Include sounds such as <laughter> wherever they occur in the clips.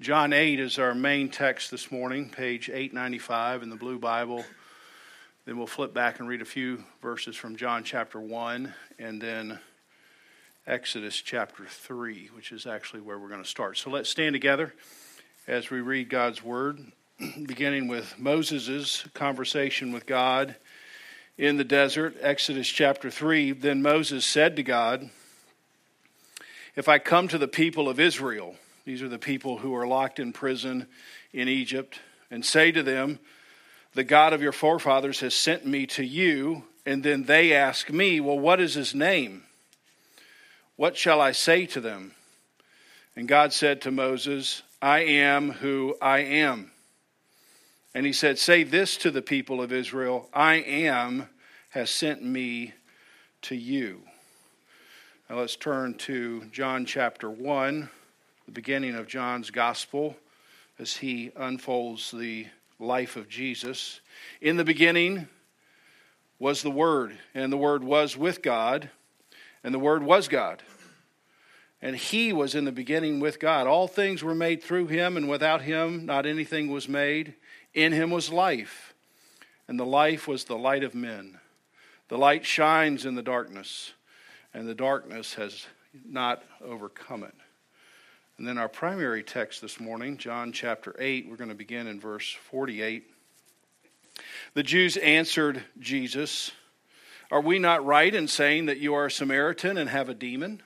John 8 is our main text this morning, page 895 in the Blue Bible. Then we'll flip back and read a few verses from John chapter 1 and then Exodus chapter 3, which is actually where we're going to start. So let's stand together as we read God's word, <clears throat> beginning with Moses' conversation with God in the desert, Exodus chapter 3. Then Moses said to God, If I come to the people of Israel, these are the people who are locked in prison in Egypt. And say to them, The God of your forefathers has sent me to you. And then they ask me, Well, what is his name? What shall I say to them? And God said to Moses, I am who I am. And he said, Say this to the people of Israel I am has sent me to you. Now let's turn to John chapter 1 the beginning of John's gospel as he unfolds the life of Jesus. In the beginning was the Word, and the Word was with God, and the Word was God. And he was in the beginning with God. All things were made through him, and without him, not anything was made. In him was life, and the life was the light of men. The light shines in the darkness, and the darkness has not overcome it. And then our primary text this morning, John chapter 8, we're going to begin in verse 48. The Jews answered Jesus, Are we not right in saying that you are a Samaritan and have a demon?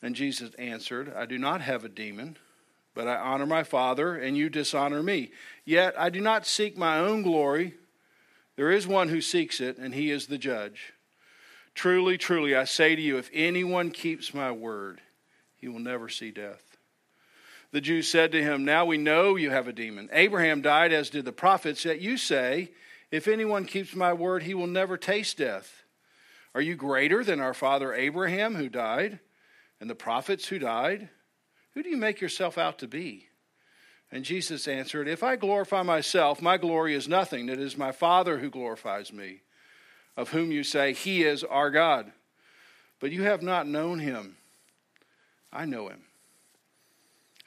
And Jesus answered, I do not have a demon, but I honor my Father, and you dishonor me. Yet I do not seek my own glory. There is one who seeks it, and he is the judge. Truly, truly, I say to you, if anyone keeps my word, he will never see death. The Jews said to him, Now we know you have a demon. Abraham died, as did the prophets, yet you say, If anyone keeps my word, he will never taste death. Are you greater than our father Abraham, who died, and the prophets who died? Who do you make yourself out to be? And Jesus answered, If I glorify myself, my glory is nothing. It is my Father who glorifies me, of whom you say, He is our God. But you have not known him. I know him.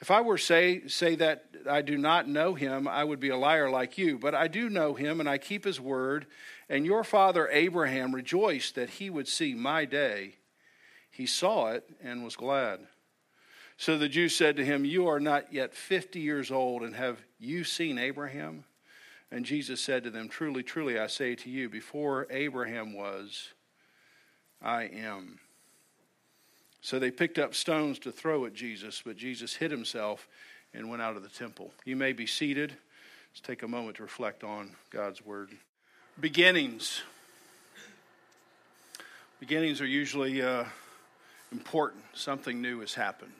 If I were say say that I do not know him, I would be a liar like you, but I do know him and I keep his word, and your father Abraham rejoiced that he would see my day. He saw it and was glad. So the Jews said to him, You are not yet 50 years old, and have you seen Abraham? And Jesus said to them, Truly, truly, I say to you, before Abraham was, I am. So they picked up stones to throw at Jesus, but Jesus hid himself and went out of the temple. You may be seated. Let's take a moment to reflect on God's word. Beginnings. Beginnings are usually uh, important. Something new has happened.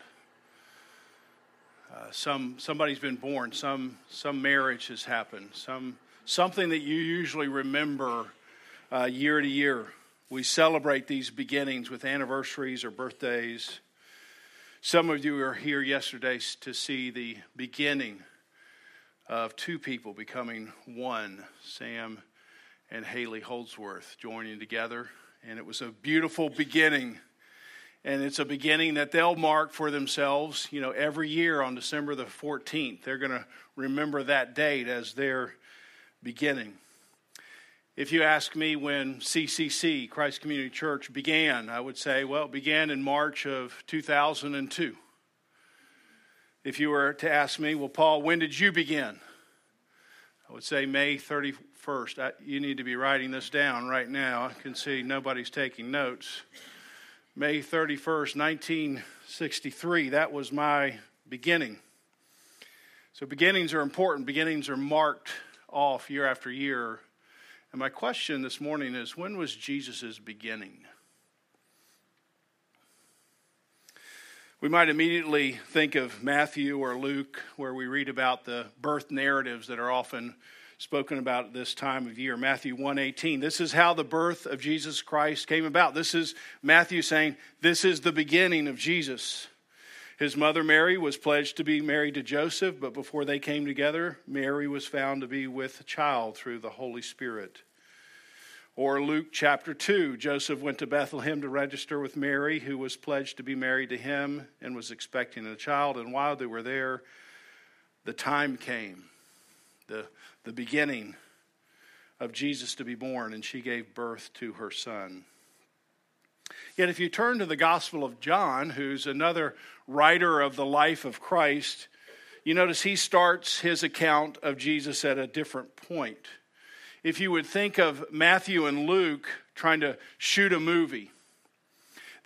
Uh, some somebody's been born. Some some marriage has happened. Some something that you usually remember uh, year to year. We celebrate these beginnings with anniversaries or birthdays. Some of you were here yesterday to see the beginning of two people becoming one Sam and Haley Holdsworth joining together. And it was a beautiful beginning. And it's a beginning that they'll mark for themselves, you know, every year on December the 14th. They're going to remember that date as their beginning. If you ask me when CCC, Christ Community Church, began, I would say, well, it began in March of 2002. If you were to ask me, well, Paul, when did you begin? I would say May 31st. I, you need to be writing this down right now. I can see nobody's taking notes. May 31st, 1963. That was my beginning. So, beginnings are important. Beginnings are marked off year after year and my question this morning is when was Jesus' beginning? We might immediately think of Matthew or Luke, where we read about the birth narratives that are often spoken about at this time of year. Matthew 1:18. This is how the birth of Jesus Christ came about. This is Matthew saying, this is the beginning of Jesus. His mother Mary was pledged to be married to Joseph, but before they came together, Mary was found to be with a child through the Holy Spirit. Or Luke chapter 2, Joseph went to Bethlehem to register with Mary, who was pledged to be married to him and was expecting a child. And while they were there, the time came, the, the beginning of Jesus to be born, and she gave birth to her son. Yet, if you turn to the Gospel of John, who's another writer of the life of Christ, you notice he starts his account of Jesus at a different point. If you would think of Matthew and Luke trying to shoot a movie,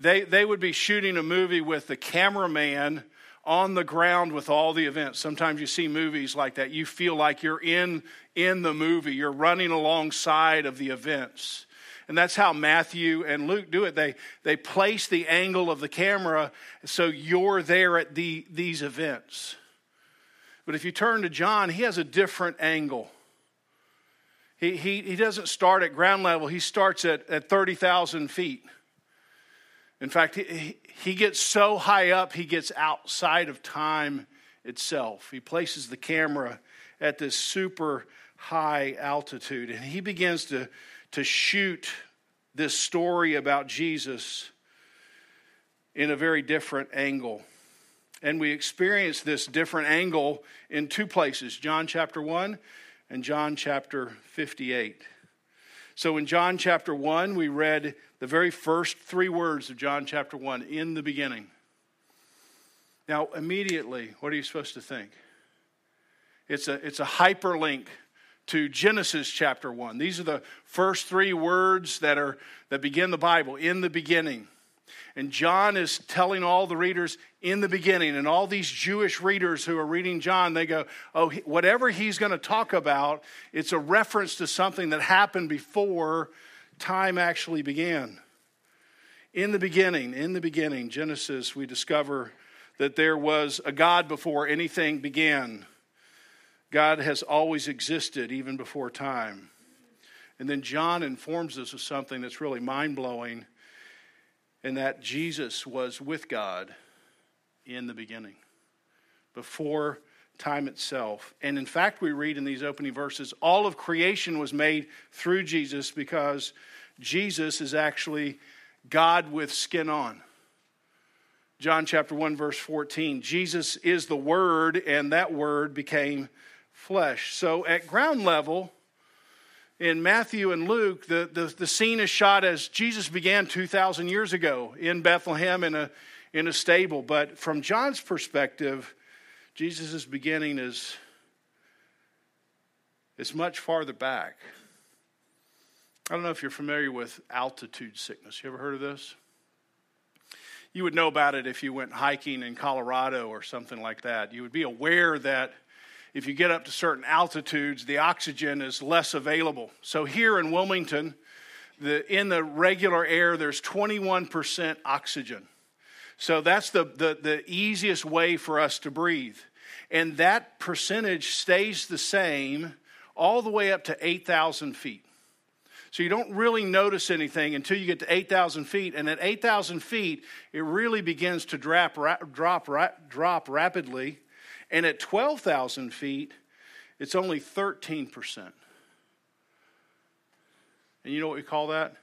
they, they would be shooting a movie with the cameraman on the ground with all the events. Sometimes you see movies like that. You feel like you're in, in the movie, you're running alongside of the events. And that's how Matthew and Luke do it. They, they place the angle of the camera so you're there at the, these events. But if you turn to John, he has a different angle. He, he, he doesn't start at ground level, he starts at, at 30,000 feet. In fact, he, he gets so high up, he gets outside of time itself. He places the camera at this super high altitude and he begins to, to shoot this story about Jesus in a very different angle. And we experience this different angle in two places John chapter 1 and John chapter 58. So in John chapter 1, we read the very first three words of John chapter 1 in the beginning. Now, immediately, what are you supposed to think? It's a, it's a hyperlink to Genesis chapter 1. These are the first three words that, are, that begin the Bible in the beginning. And John is telling all the readers in the beginning, and all these Jewish readers who are reading John, they go, Oh, whatever he's going to talk about, it's a reference to something that happened before time actually began. In the beginning, in the beginning, Genesis, we discover that there was a God before anything began. God has always existed even before time. And then John informs us of something that's really mind blowing and that Jesus was with God in the beginning, before time itself. And in fact, we read in these opening verses all of creation was made through Jesus because Jesus is actually God with skin on. John chapter 1 verse 14 Jesus is the word and that word became flesh. So at ground level in Matthew and Luke, the, the, the scene is shot as Jesus began 2,000 years ago in Bethlehem in a, in a stable. But from John's perspective, Jesus' beginning is, is much farther back. I don't know if you're familiar with altitude sickness. You ever heard of this? You would know about it if you went hiking in Colorado or something like that. You would be aware that if you get up to certain altitudes, the oxygen is less available. So here in Wilmington, the, in the regular air, there's 21% oxygen. So that's the, the, the easiest way for us to breathe. And that percentage stays the same all the way up to 8,000 feet. So you don't really notice anything until you get to 8,000 feet. And at 8,000 feet, it really begins to drop, drop, drop rapidly and at 12,000 feet, it's only 13%. And you know what we call that?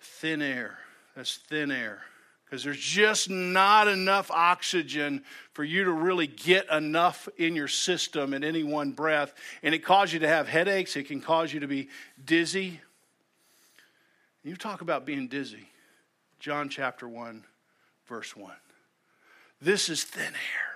Thin air. That's thin air. Because there's just not enough oxygen for you to really get enough in your system in any one breath. And it causes you to have headaches, it can cause you to be dizzy. You talk about being dizzy. John chapter 1, verse 1. This is thin air.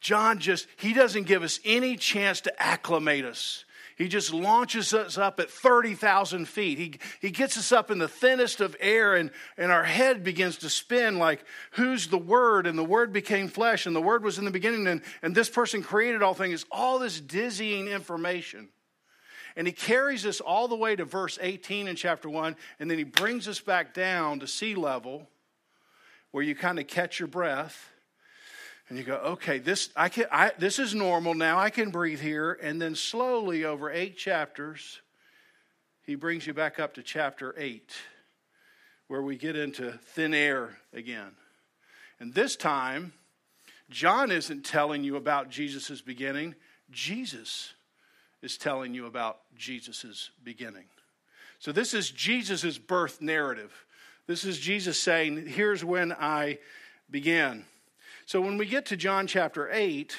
John just, he doesn't give us any chance to acclimate us. He just launches us up at 30,000 feet. He, he gets us up in the thinnest of air, and, and our head begins to spin like, Who's the Word? And the Word became flesh, and the Word was in the beginning, and, and this person created all things. All this dizzying information. And he carries us all the way to verse 18 in chapter 1, and then he brings us back down to sea level, where you kind of catch your breath and you go, okay, this I can I, this is normal now. I can breathe here. And then slowly over eight chapters, he brings you back up to chapter eight, where we get into thin air again. And this time, John isn't telling you about Jesus' beginning. Jesus is telling you about Jesus' beginning. So this is Jesus' birth narrative. This is Jesus saying, Here's when I began. So when we get to John chapter 8,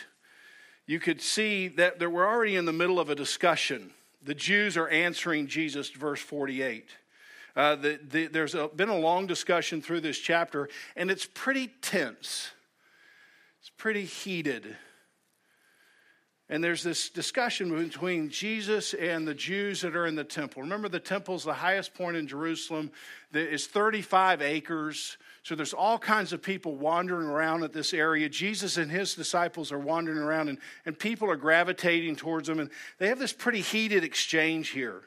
you could see that, that we're already in the middle of a discussion. The Jews are answering Jesus, verse 48. Uh, the, the, there's a, been a long discussion through this chapter, and it's pretty tense. It's pretty heated. And there's this discussion between Jesus and the Jews that are in the temple. Remember, the temple is the highest point in Jerusalem. It's 35 acres. So there's all kinds of people wandering around at this area. Jesus and his disciples are wandering around, and, and people are gravitating towards them. And they have this pretty heated exchange here.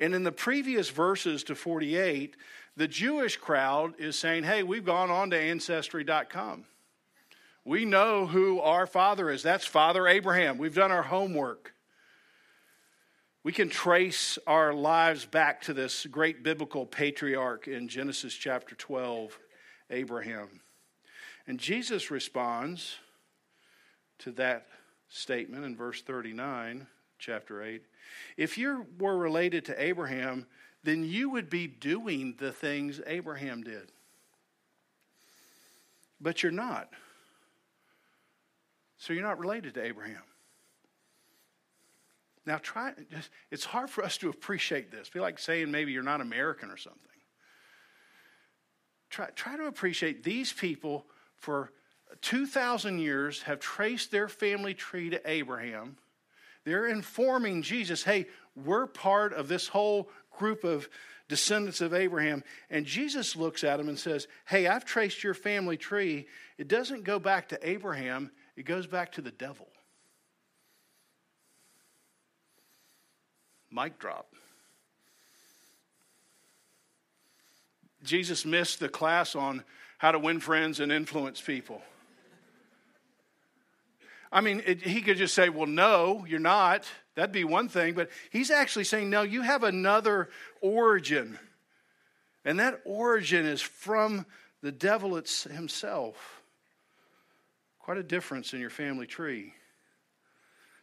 And in the previous verses to 48, the Jewish crowd is saying, Hey, we've gone on to ancestry.com. We know who our father is. That's Father Abraham. We've done our homework. We can trace our lives back to this great biblical patriarch in Genesis chapter 12, Abraham. And Jesus responds to that statement in verse 39, chapter 8. If you were related to Abraham, then you would be doing the things Abraham did. But you're not. So you're not related to Abraham. Now, try, it's hard for us to appreciate this. Be like saying maybe you're not American or something. Try, try to appreciate these people for 2,000 years have traced their family tree to Abraham. They're informing Jesus, hey, we're part of this whole group of descendants of Abraham. And Jesus looks at them and says, hey, I've traced your family tree. It doesn't go back to Abraham, it goes back to the devil. Mic drop. Jesus missed the class on how to win friends and influence people. I mean, it, he could just say, well, no, you're not. That'd be one thing. But he's actually saying, no, you have another origin. And that origin is from the devil himself. Quite a difference in your family tree.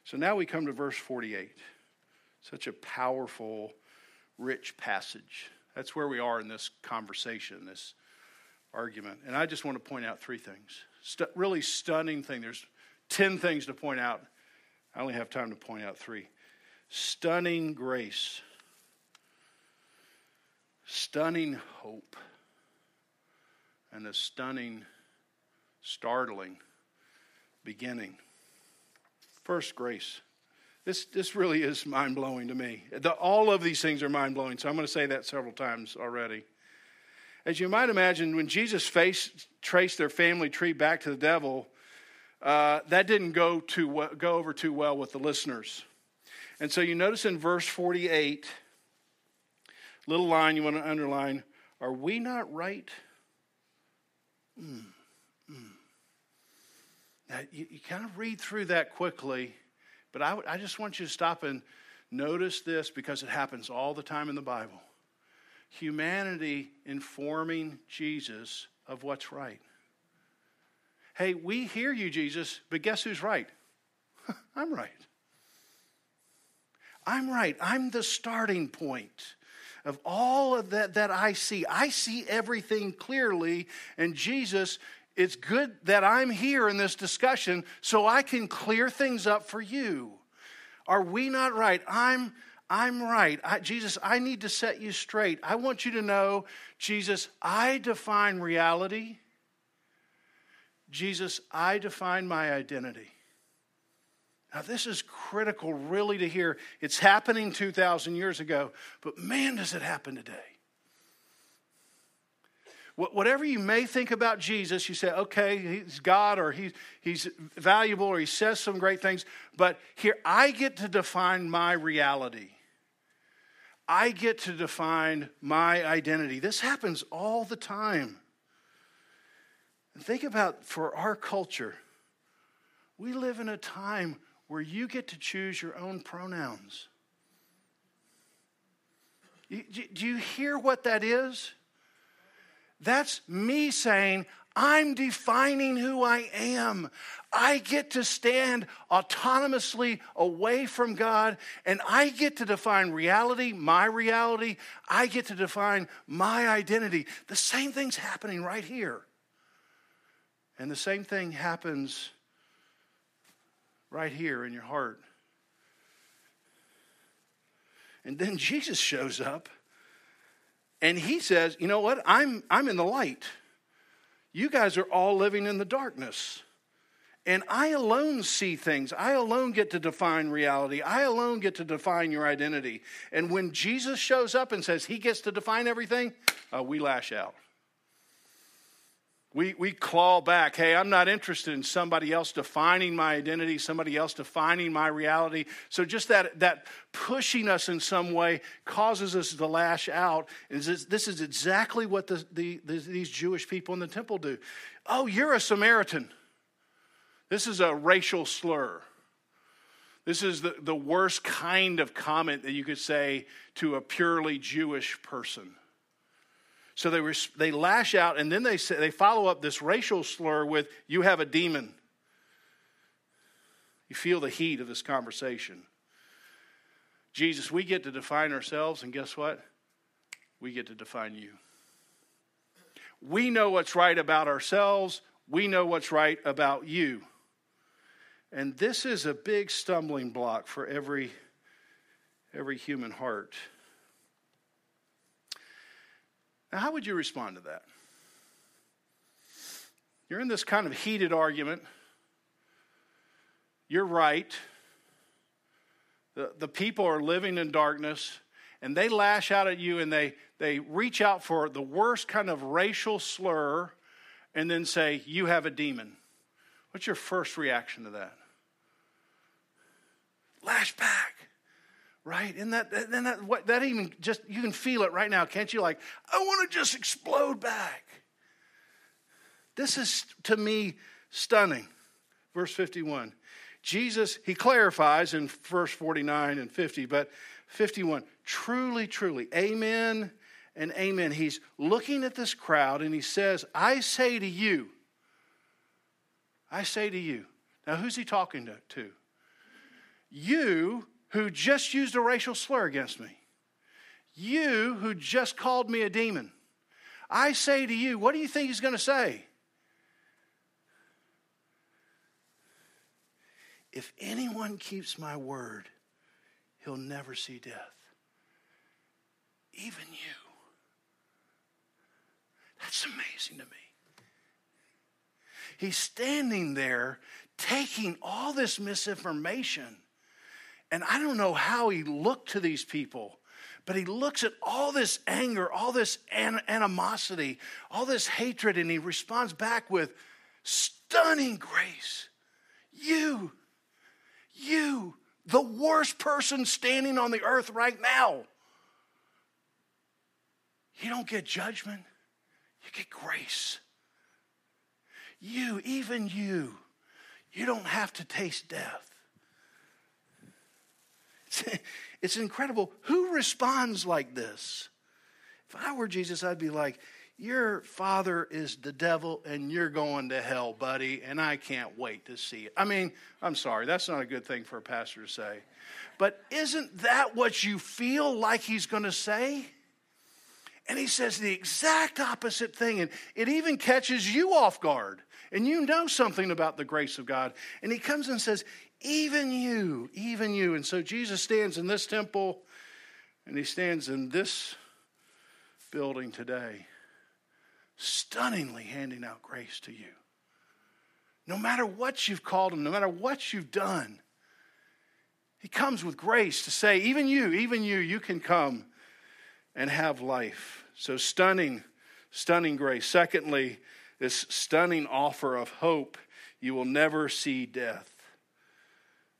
So now we come to verse 48. Such a powerful, rich passage. That's where we are in this conversation, this argument. And I just want to point out three things. St- really stunning thing. There's 10 things to point out. I only have time to point out three. Stunning grace, stunning hope, and a stunning, startling beginning. First, grace. This, this really is mind blowing to me. The, all of these things are mind blowing, so I'm going to say that several times already. As you might imagine, when Jesus faced, traced their family tree back to the devil, uh, that didn't go, too, go over too well with the listeners. And so you notice in verse 48, little line you want to underline, are we not right? Mm, mm. Now, you, you kind of read through that quickly, but I, I just want you to stop and notice this because it happens all the time in the Bible. Humanity informing Jesus of what's right. Hey, we hear you, Jesus, but guess who's right? <laughs> I'm right. I'm right. I'm the starting point of all of that that I see. I see everything clearly, and Jesus it's good that I'm here in this discussion so I can clear things up for you. Are we not right? I'm I'm right. I, Jesus, I need to set you straight. I want you to know, Jesus, I define reality. Jesus, I define my identity. Now, this is critical, really, to hear. It's happening 2,000 years ago, but man, does it happen today. Whatever you may think about Jesus, you say, okay, he's God or he's, he's valuable or he says some great things, but here I get to define my reality. I get to define my identity. This happens all the time. Think about for our culture, we live in a time where you get to choose your own pronouns. Do you hear what that is? That's me saying, I'm defining who I am. I get to stand autonomously away from God and I get to define reality, my reality. I get to define my identity. The same thing's happening right here. And the same thing happens right here in your heart. And then Jesus shows up and he says, You know what? I'm, I'm in the light. You guys are all living in the darkness. And I alone see things. I alone get to define reality. I alone get to define your identity. And when Jesus shows up and says he gets to define everything, uh, we lash out. We, we claw back. Hey, I'm not interested in somebody else defining my identity, somebody else defining my reality. So just that, that pushing us in some way causes us to lash out. Is this, this is exactly what the, the, the, these Jewish people in the temple do. Oh, you're a Samaritan. This is a racial slur. This is the, the worst kind of comment that you could say to a purely Jewish person. So they, they lash out and then they, say, they follow up this racial slur with, You have a demon. You feel the heat of this conversation. Jesus, we get to define ourselves, and guess what? We get to define you. We know what's right about ourselves, we know what's right about you. And this is a big stumbling block for every, every human heart. Now, how would you respond to that? You're in this kind of heated argument. You're right. The, the people are living in darkness, and they lash out at you and they, they reach out for the worst kind of racial slur and then say, You have a demon. What's your first reaction to that? Lash back right? And that, then that, what, that even just, you can feel it right now, can't you? Like, I want to just explode back. This is, to me, stunning. Verse 51. Jesus, he clarifies in verse 49 and 50, but 51, truly, truly, amen and amen. He's looking at this crowd and he says, I say to you, I say to you. Now, who's he talking to? to? You who just used a racial slur against me. You who just called me a demon. I say to you, what do you think he's going to say? If anyone keeps my word, he'll never see death. Even you. That's amazing to me. He's standing there taking all this misinformation and I don't know how he looked to these people, but he looks at all this anger, all this animosity, all this hatred, and he responds back with stunning grace. You, you, the worst person standing on the earth right now. You don't get judgment, you get grace. You, even you, you don't have to taste death. <laughs> It's, incredible. Who responds like this? If I were Jesus, I'd be like, Your father is the devil and you're going to hell, buddy, and I can't wait to see it. I mean, I'm sorry, that's not a good thing for a pastor to say. But isn't that what you feel like he's going to say? And he says the exact opposite thing. And it even catches you off guard. And you know something about the grace of God. And he comes and says, even you, even you. And so Jesus stands in this temple and he stands in this building today, stunningly handing out grace to you. No matter what you've called him, no matter what you've done, he comes with grace to say, even you, even you, you can come and have life. So stunning, stunning grace. Secondly, this stunning offer of hope you will never see death.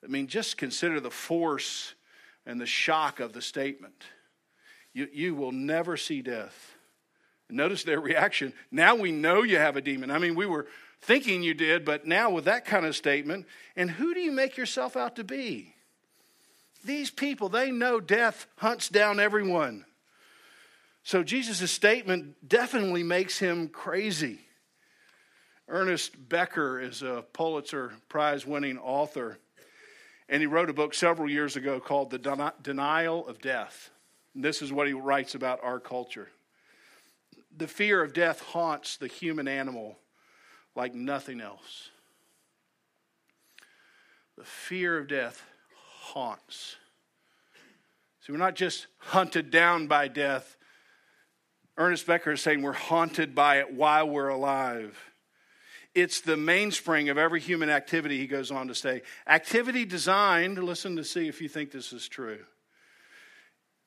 I mean, just consider the force and the shock of the statement. You, you will never see death. Notice their reaction. Now we know you have a demon. I mean, we were thinking you did, but now with that kind of statement, and who do you make yourself out to be? These people, they know death hunts down everyone. So Jesus' statement definitely makes him crazy. Ernest Becker is a Pulitzer Prize winning author, and he wrote a book several years ago called The Denial of Death. And this is what he writes about our culture. The fear of death haunts the human animal like nothing else. The fear of death haunts. So we're not just hunted down by death. Ernest Becker is saying we're haunted by it while we're alive. It's the mainspring of every human activity, he goes on to say. Activity designed, listen to see if you think this is true.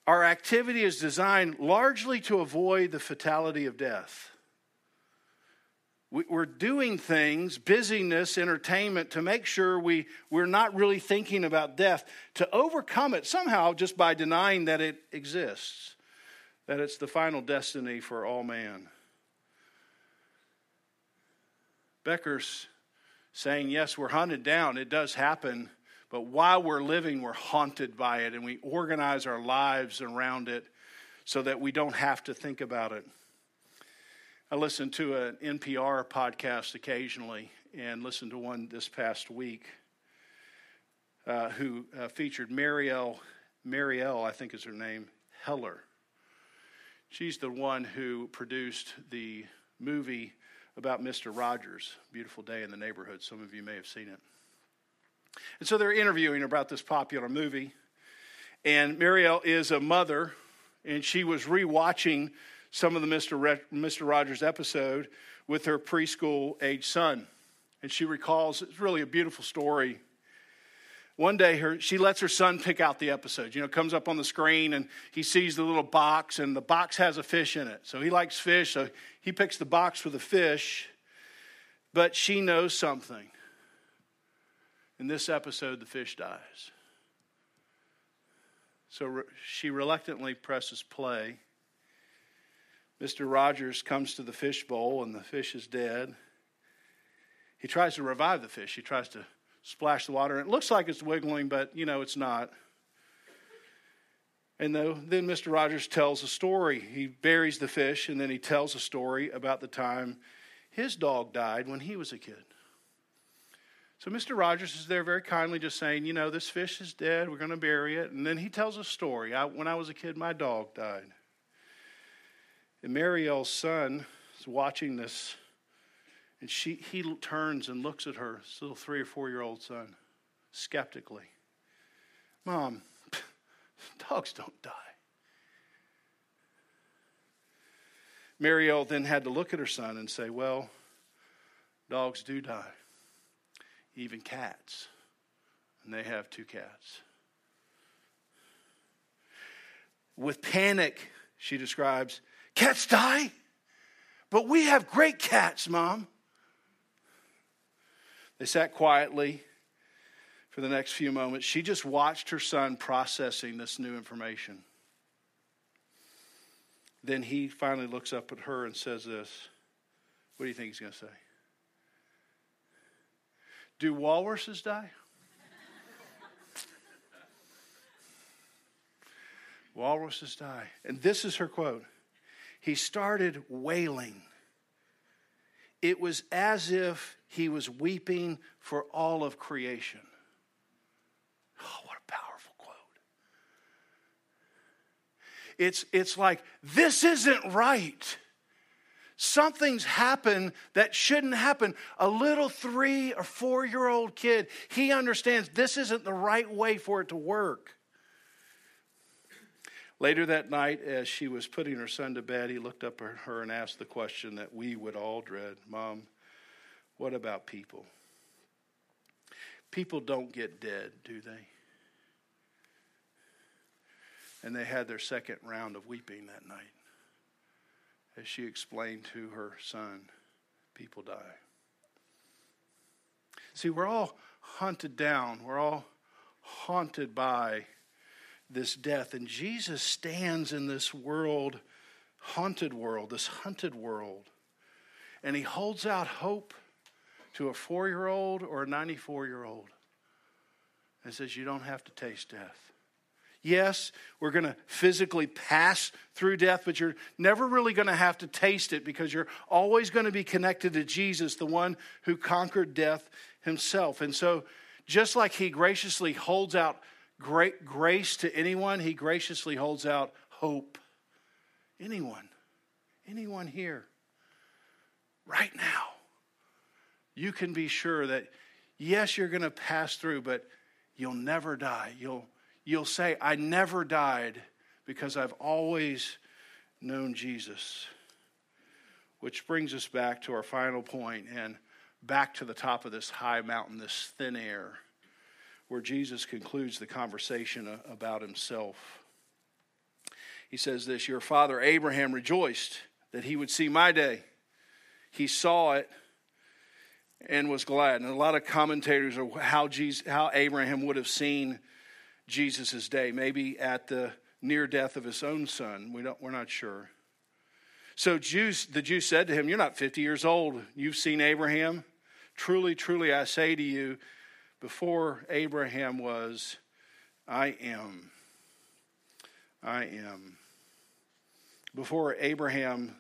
Our activity is designed largely to avoid the fatality of death. We're doing things, busyness, entertainment, to make sure we, we're not really thinking about death, to overcome it somehow just by denying that it exists, that it's the final destiny for all man. Becker's saying, yes, we're hunted down. It does happen. But while we're living, we're haunted by it and we organize our lives around it so that we don't have to think about it. I listen to an NPR podcast occasionally and listened to one this past week uh, who uh, featured Marielle, Marielle, I think is her name, Heller. She's the one who produced the movie about Mr. Rogers, Beautiful Day in the Neighborhood. Some of you may have seen it. And so they're interviewing about this popular movie. And Marielle is a mother, and she was rewatching some of the Mr. Re- Mr. Rogers episode with her preschool age son. And she recalls it's really a beautiful story one day her, she lets her son pick out the episode you know comes up on the screen and he sees the little box and the box has a fish in it. So he likes fish so he picks the box with the fish but she knows something. In this episode the fish dies. So re- she reluctantly presses play. Mr rogers comes to the fish bowl and the fish is dead. He tries to revive the fish. He tries to splash the water. And it looks like it's wiggling, but you know it's not. And then Mr. Rogers tells a story. He buries the fish and then he tells a story about the time his dog died when he was a kid. So Mr. Rogers is there very kindly just saying, you know, this fish is dead. We're going to bury it. And then he tells a story. I, when I was a kid, my dog died. And Marielle's son is watching this and she, he turns and looks at her, his little three or four year old son, skeptically. Mom, <laughs> dogs don't die. Marielle then had to look at her son and say, Well, dogs do die, even cats. And they have two cats. With panic, she describes, Cats die? But we have great cats, Mom. They sat quietly for the next few moments. She just watched her son processing this new information. Then he finally looks up at her and says this. What do you think he's going to say? Do walruses die? walruses die. And this is her quote. He started wailing. It was as if he was weeping for all of creation. Oh, what a powerful quote. It's, it's like, this isn't right. Something's happened that shouldn't happen. A little three or four year old kid, he understands this isn't the right way for it to work. Later that night, as she was putting her son to bed, he looked up at her and asked the question that we would all dread Mom, what about people? People don't get dead, do they? And they had their second round of weeping that night as she explained to her son, people die. See, we're all hunted down, we're all haunted by this death. And Jesus stands in this world, haunted world, this hunted world, and he holds out hope to a four year old or a 94 year old and says, You don't have to taste death. Yes, we're going to physically pass through death, but you're never really going to have to taste it because you're always going to be connected to Jesus, the one who conquered death himself. And so, just like he graciously holds out great grace to anyone, he graciously holds out hope. Anyone, anyone here, right now, you can be sure that yes, you're going to pass through, but you'll never die. You'll you'll say, I never died because I've always known Jesus. Which brings us back to our final point and back to the top of this high mountain, this thin air, where Jesus concludes the conversation about himself. He says this Your father Abraham rejoiced that he would see my day. He saw it and was glad. And a lot of commentators are how, Jesus, how Abraham would have seen Jesus' day, maybe at the near death of his own son. We don't, we're not sure. So Jews, the Jews said to him, You're not 50 years old. You've seen Abraham. Truly, truly, I say to you, before Abraham was, I am. I am. Before Abraham,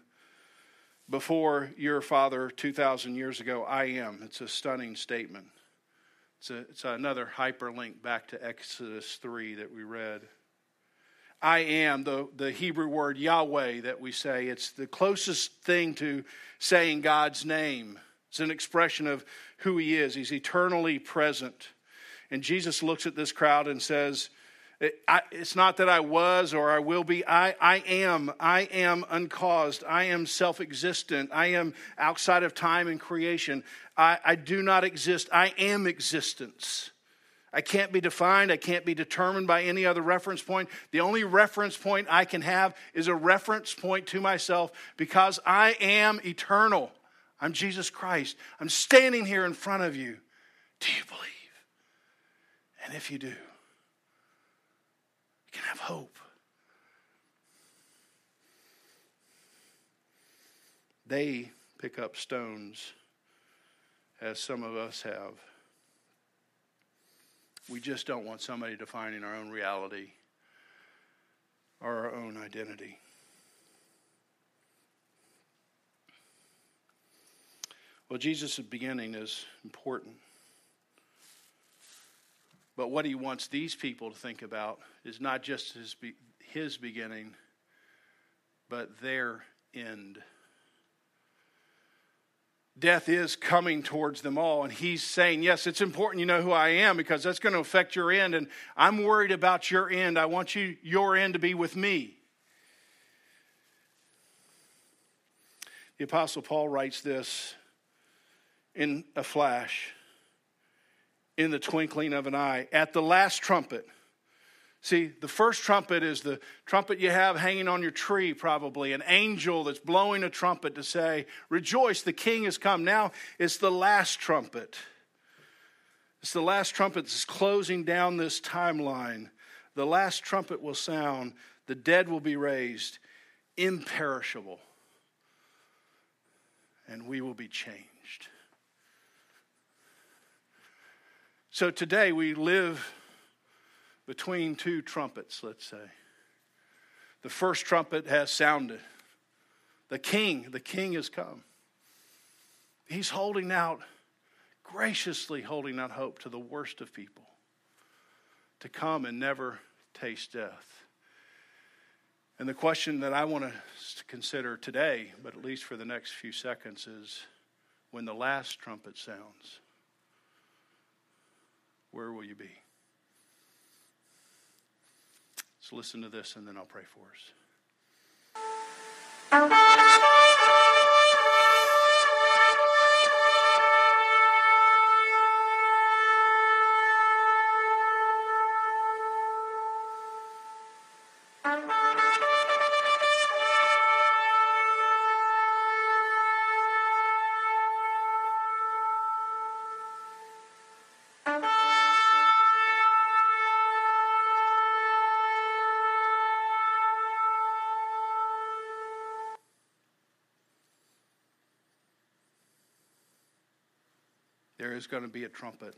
before your father 2,000 years ago, I am. It's a stunning statement. It's, a, it's another hyperlink back to Exodus 3 that we read. I am, the, the Hebrew word Yahweh that we say, it's the closest thing to saying God's name. It's an expression of who He is. He's eternally present. And Jesus looks at this crowd and says, it's not that I was or I will be. I, I am. I am uncaused. I am self existent. I am outside of time and creation. I, I do not exist. I am existence. I can't be defined. I can't be determined by any other reference point. The only reference point I can have is a reference point to myself because I am eternal. I'm Jesus Christ. I'm standing here in front of you. Do you believe? And if you do, you can have hope. They pick up stones as some of us have. We just don't want somebody defining our own reality or our own identity. Well, Jesus' beginning is important. But what he wants these people to think about is not just his, be- his beginning, but their end. Death is coming towards them all, and he's saying, Yes, it's important you know who I am because that's going to affect your end, and I'm worried about your end. I want you, your end to be with me. The Apostle Paul writes this in a flash in the twinkling of an eye. At the last trumpet, see, the first trumpet is the trumpet you have hanging on your tree, probably, an angel that's blowing a trumpet to say, Rejoice, the king has come. Now it's the last trumpet. It's the last trumpet that's closing down this timeline. The last trumpet will sound, the dead will be raised, imperishable, and we will be changed. So today we live between two trumpets, let's say. The first trumpet has sounded. The king, the king has come. He's holding out, graciously holding out hope to the worst of people to come and never taste death. And the question that I want us to consider today, but at least for the next few seconds, is when the last trumpet sounds where will you be? So listen to this and then I'll pray for us. there's going to be a trumpet.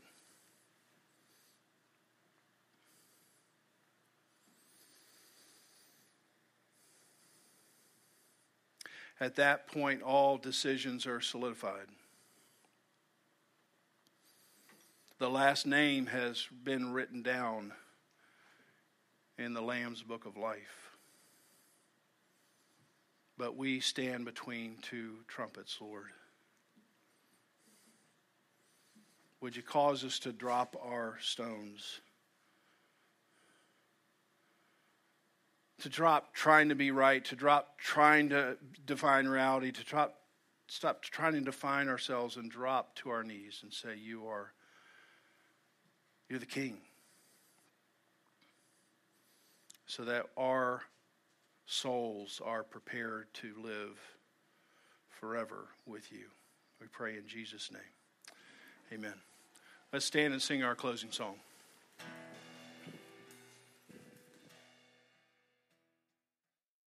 At that point, all decisions are solidified. The last name has been written down in the Lamb's Book of Life. But we stand between two trumpets, Lord. Would you cause us to drop our stones? To drop trying to be right, to drop trying to define reality, to drop, stop trying to define ourselves and drop to our knees and say, You are you're the king. So that our souls are prepared to live forever with you. We pray in Jesus' name. Amen. Let's stand and sing our closing song.